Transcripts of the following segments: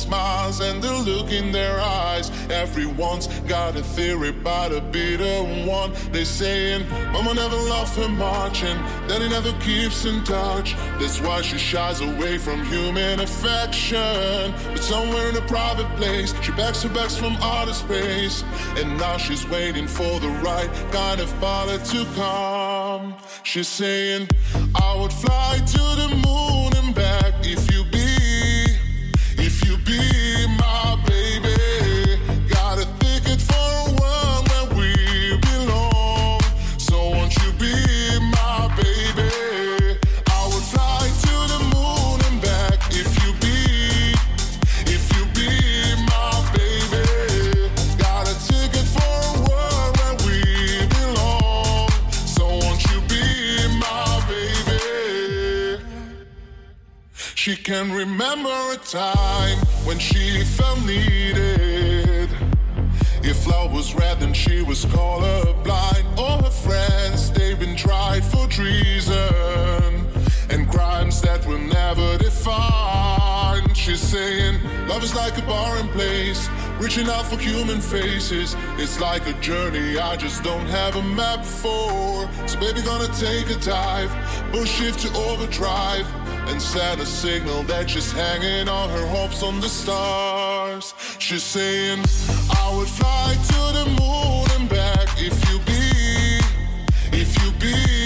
smiles and the look in their eyes. Everyone's got a theory about a bitter one. They saying, Mama never loved her much, and Daddy never keeps in touch. That's why she shies away from human affection. But somewhere in a private place, she begs her backs from outer space. And now she's waiting for the right kind of father to come. She's saying, I would fly to the moon and back if you be, can remember a time when she felt needed. If love was red, then she was colorblind. All her friends, they've been tried for treason and crimes that were never defined. She's saying, Love is like a barren place, reaching out for human faces. It's like a journey I just don't have a map for. So, baby, gonna take a dive, push shift to overdrive, and send a signal that she's hanging all her hopes on the stars. She's saying, I would fly to the moon and back if you be, if you be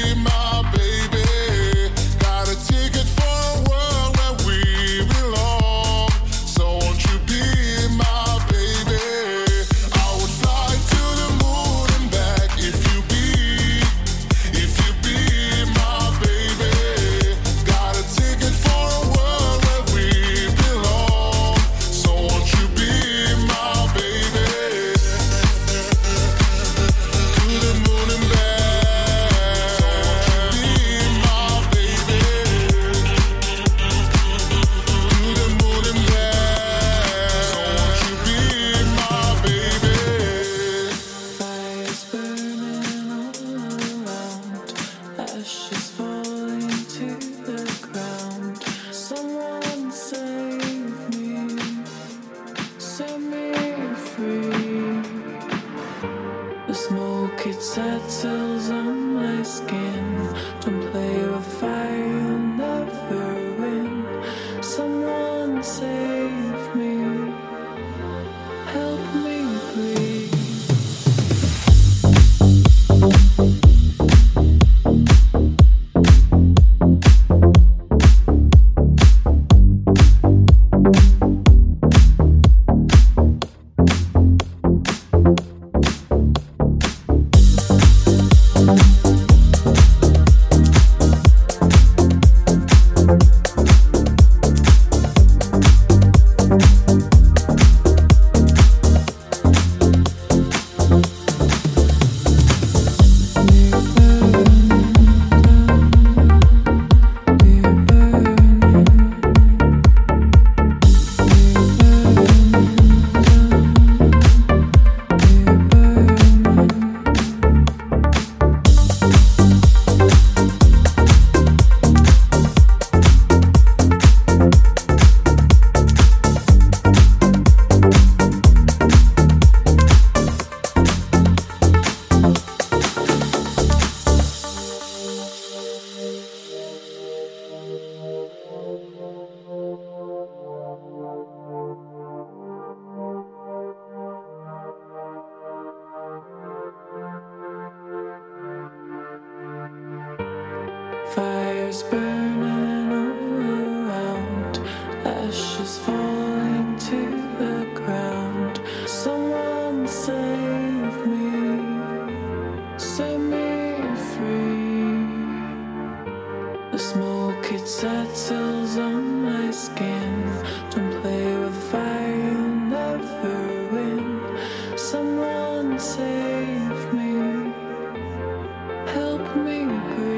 help me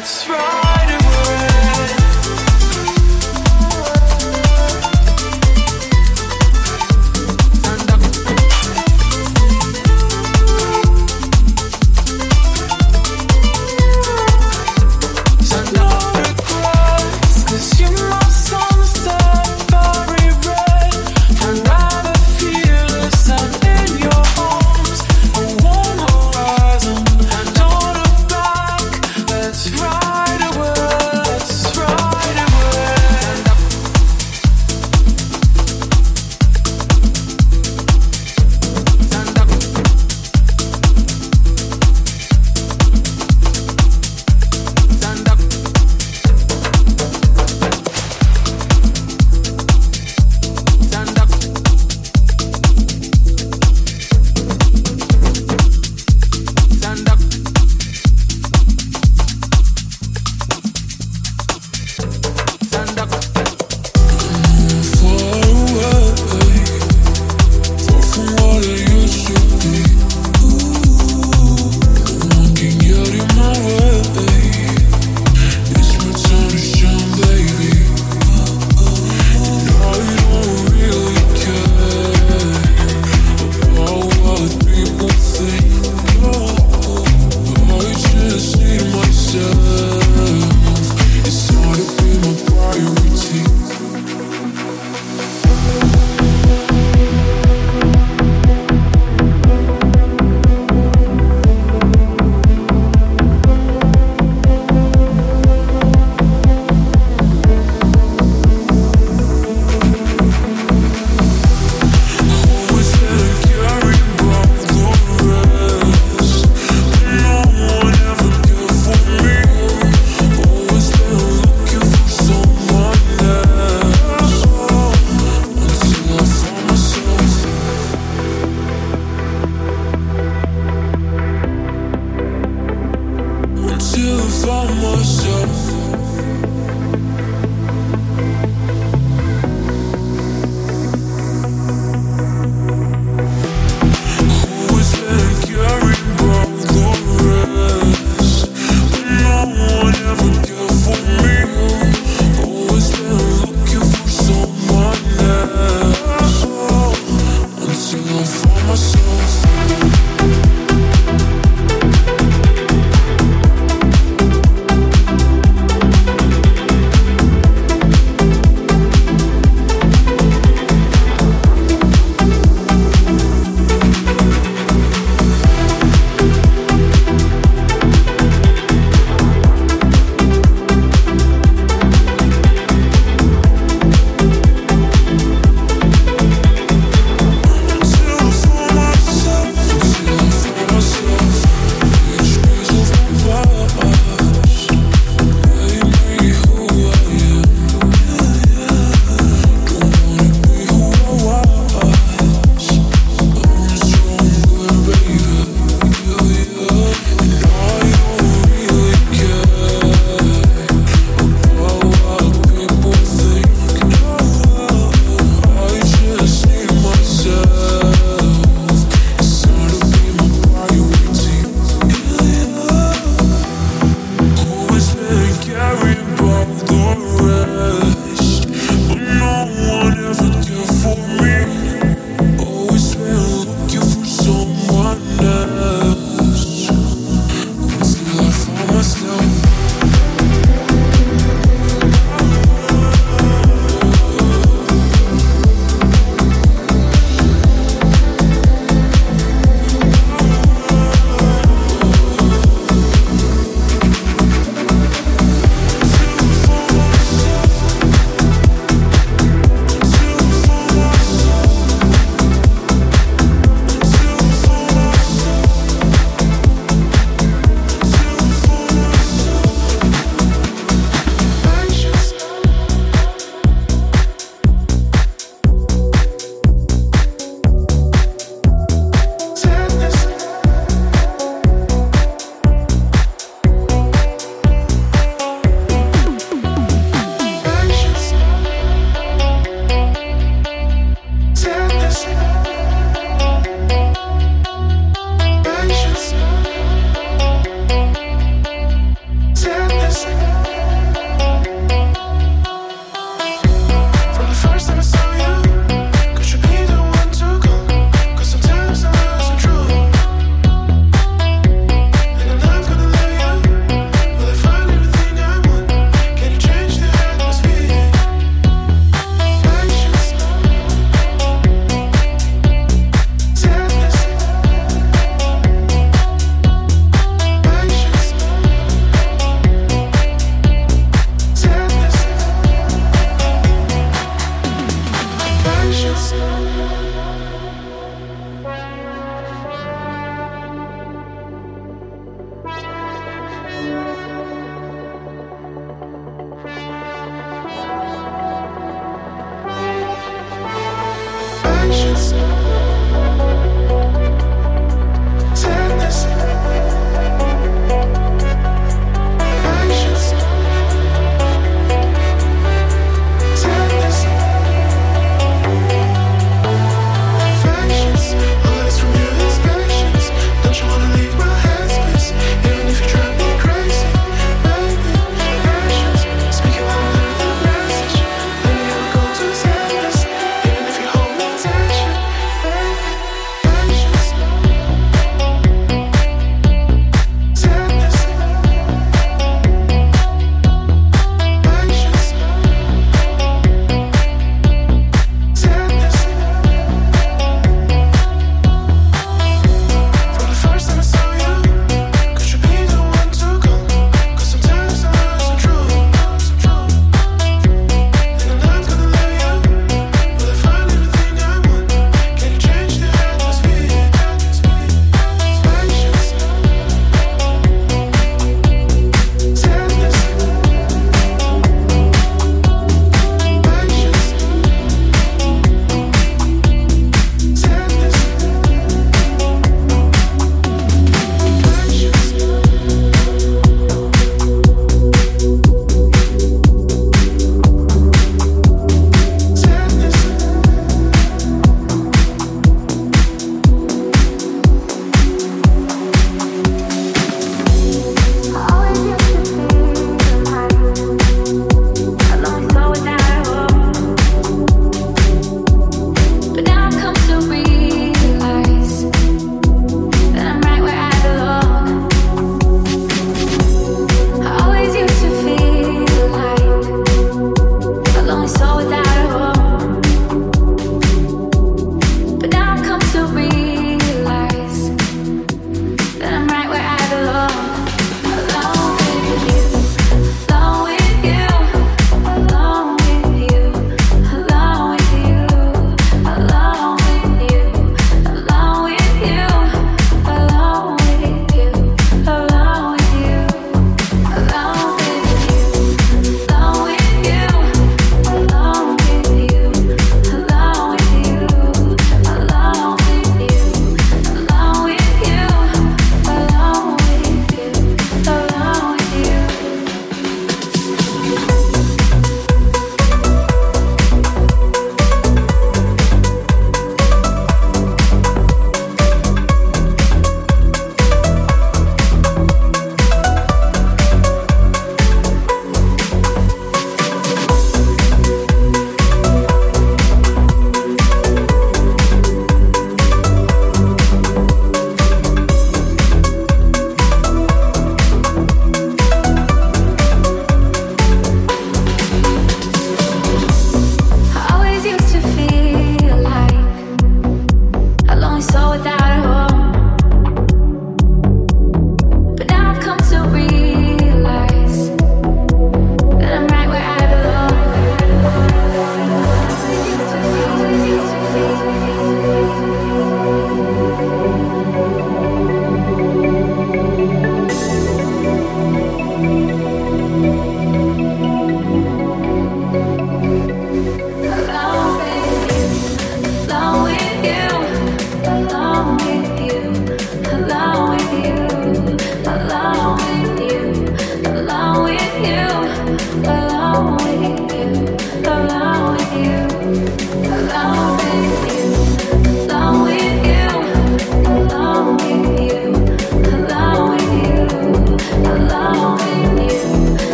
breathe. Let's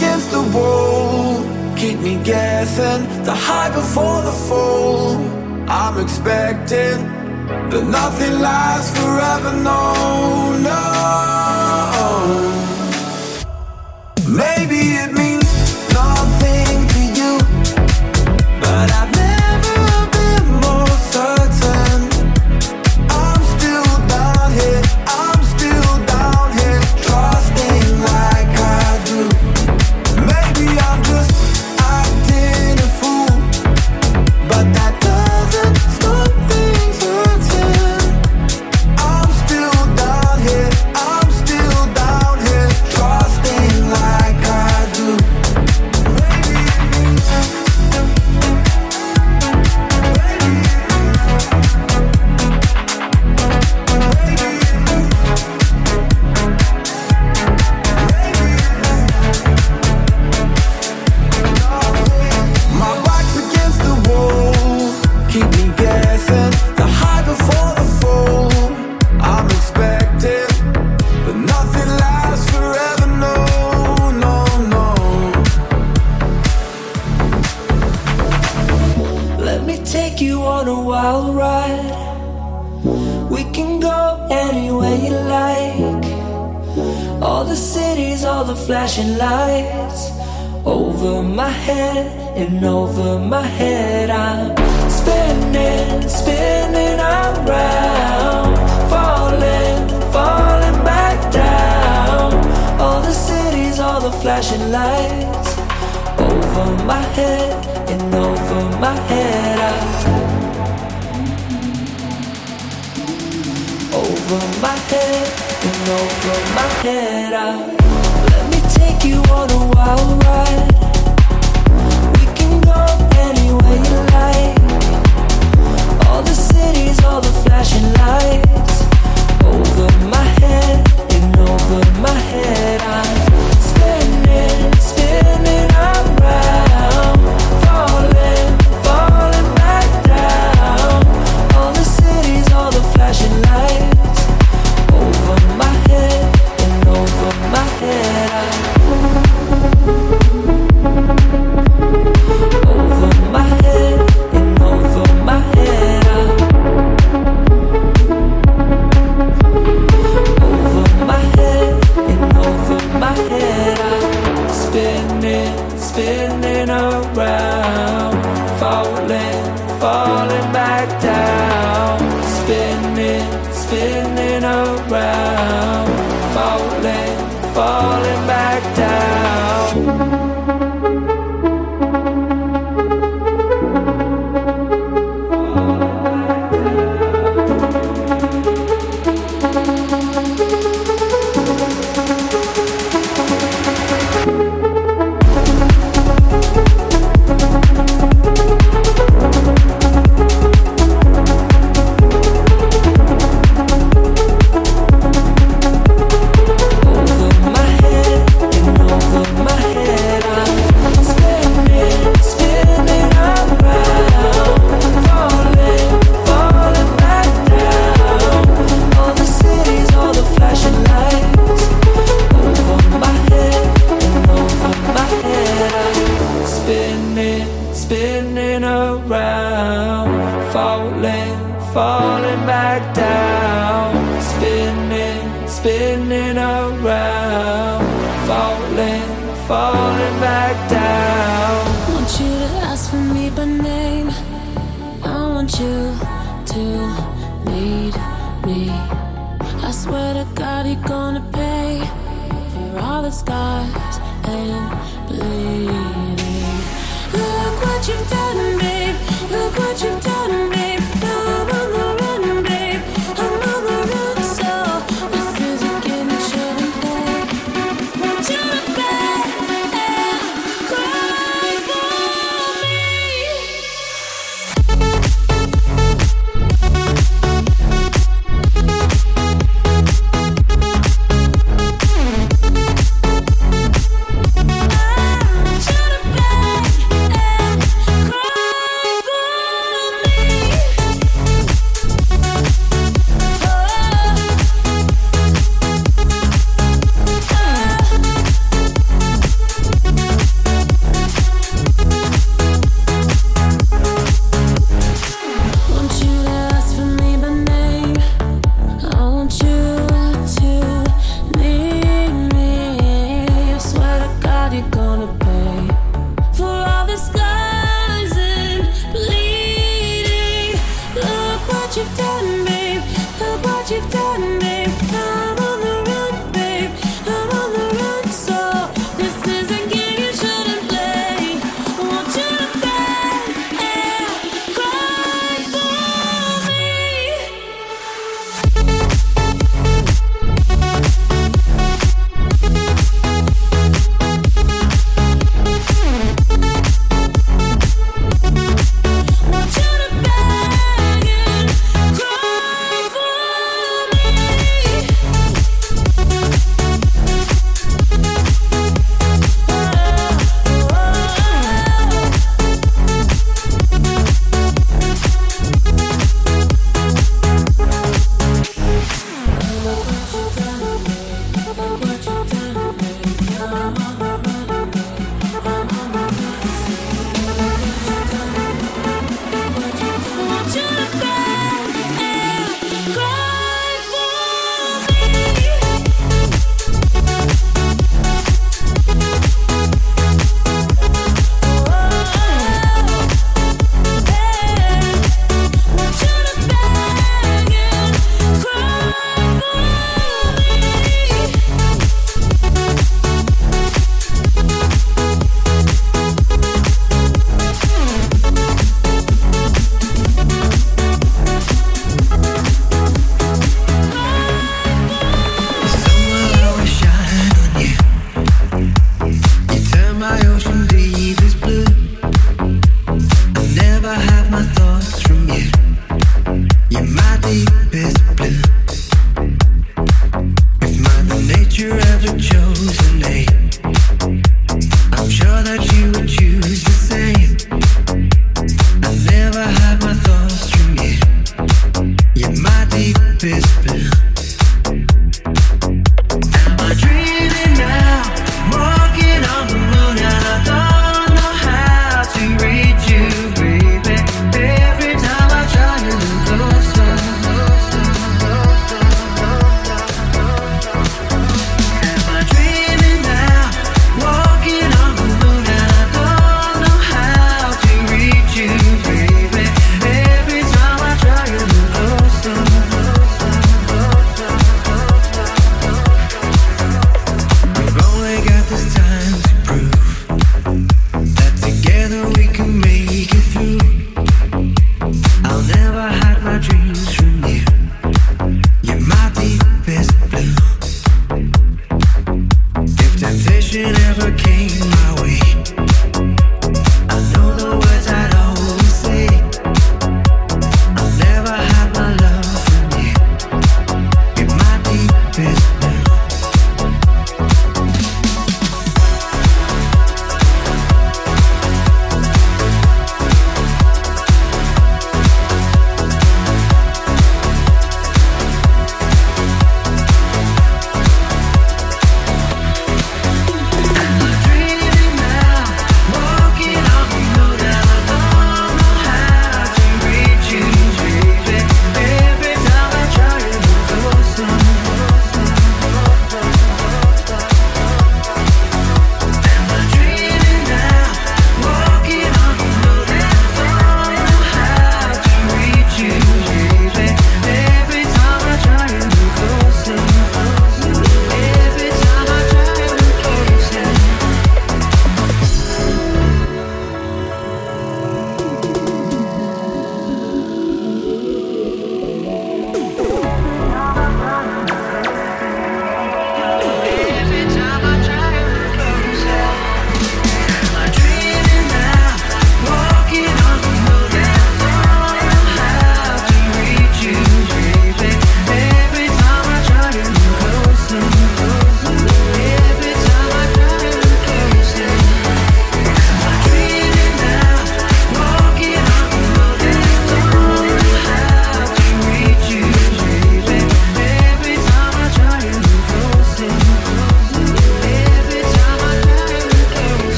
against the wall. Keep me guessing The high before the fall. I'm expecting That nothing lasts forever No, no. Maybe it means throw my head up, Let me take you on a wild ride. We can go anywhere you like. All the cities, all the flashing lights over my.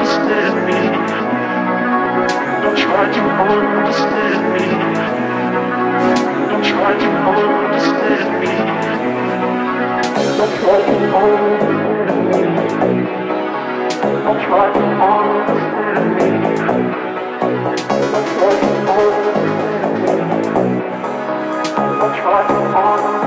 Understand me. Don't try to understand me. Try to understand me. Don't try to understand me. Don't try to understand me. Don't try to try to understand me.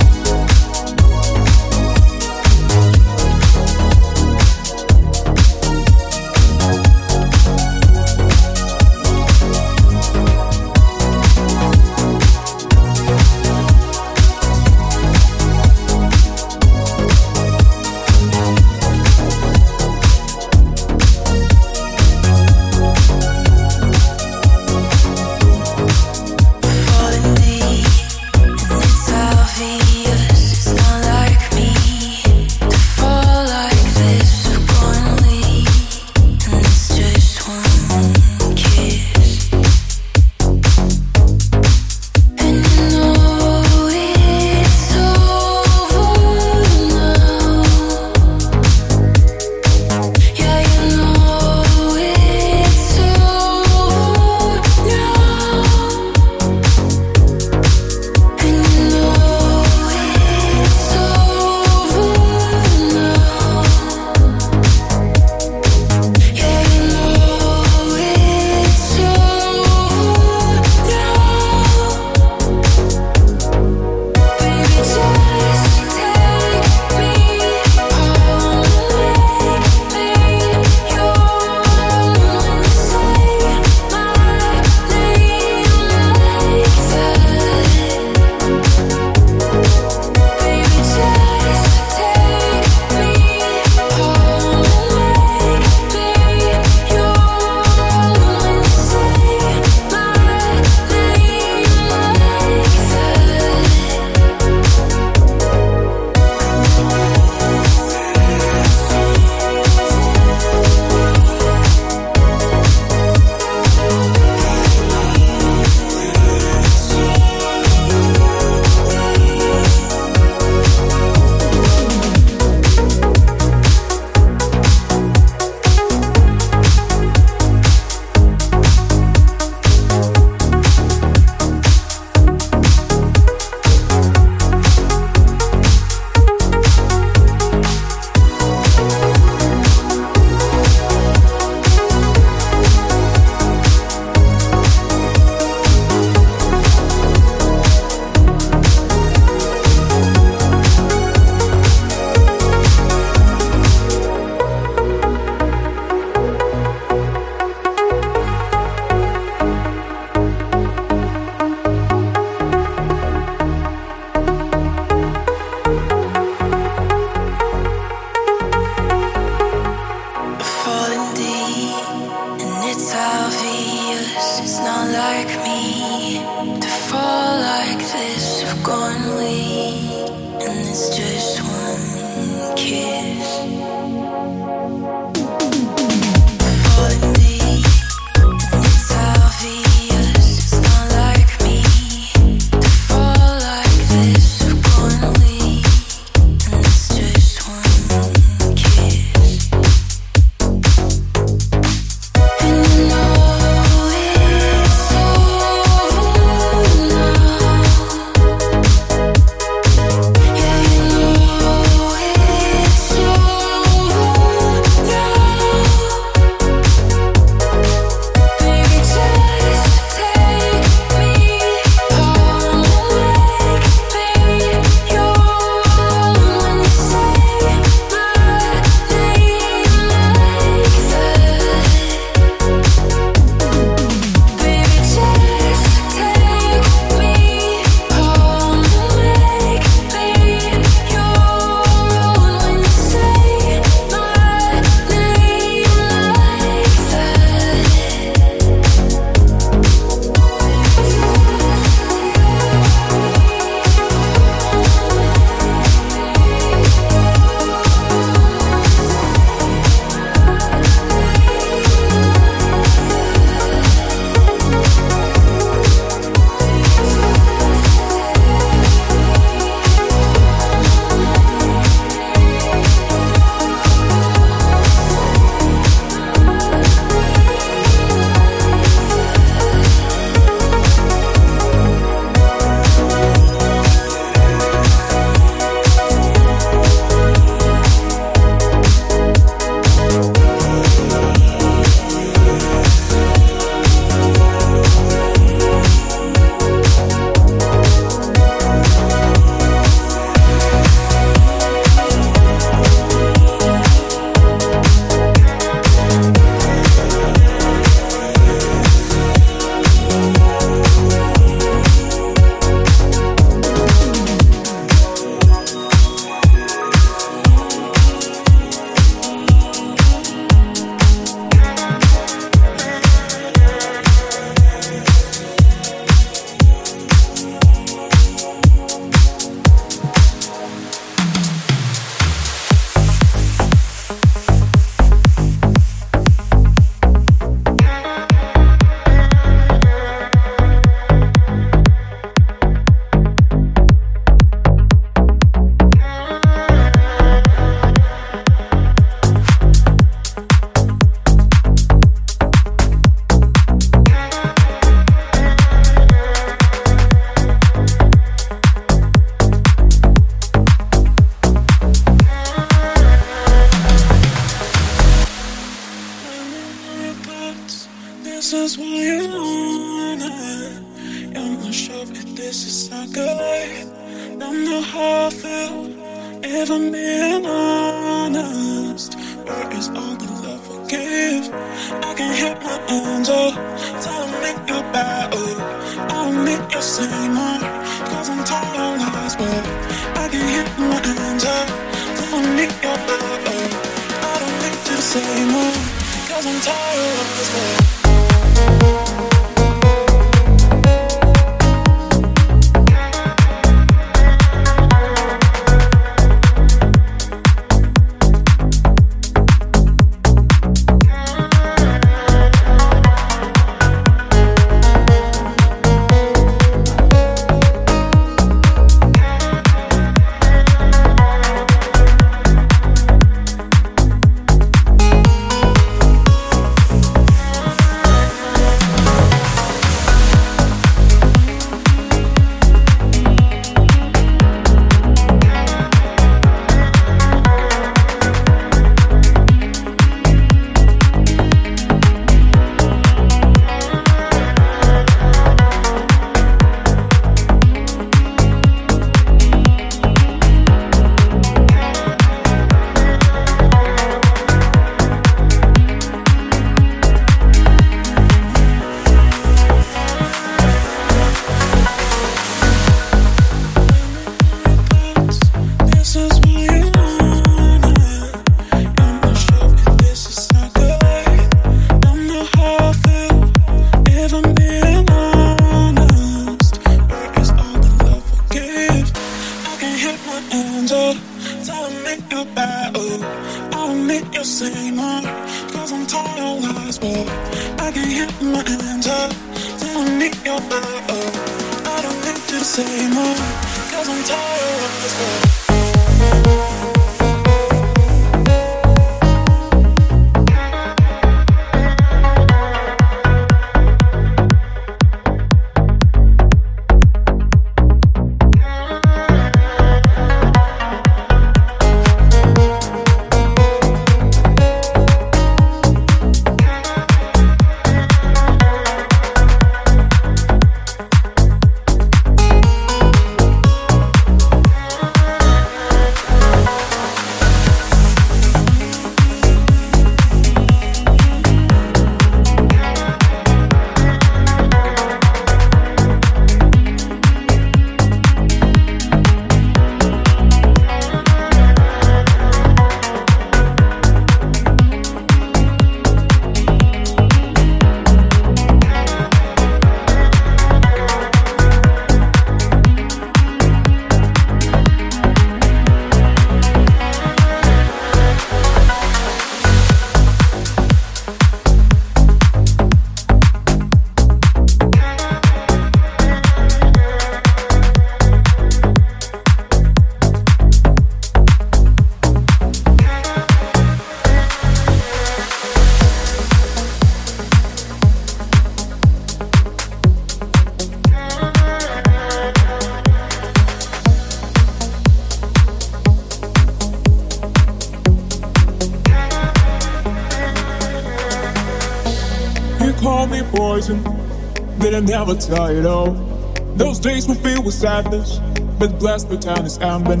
Never tired of. Those days were filled with sadness, but blessed with time is emblem.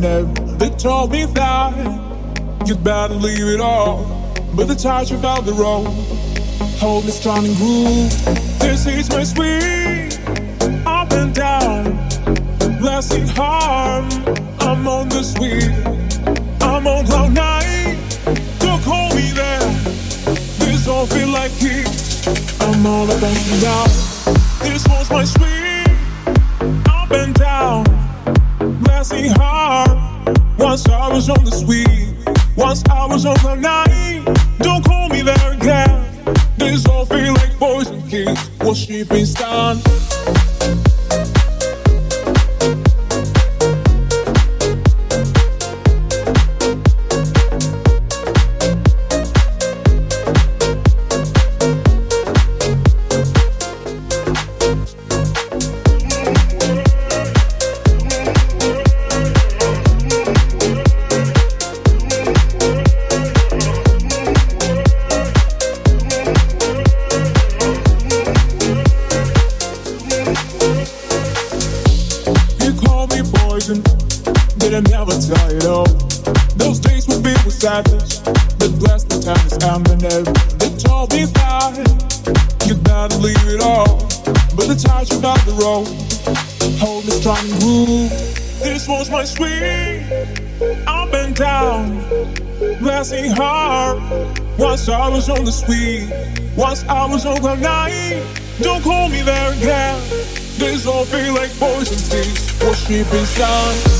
They told me that you'd better leave it all, but the tide you found the road. Hold me strong and groove. This is my sweet up and down, blessing harm. I'm on the sweet, I'm on cloud nine. Don't call me there. This don't feel like peace. I'm all about you now. Was on the sweet, once I was on the again. This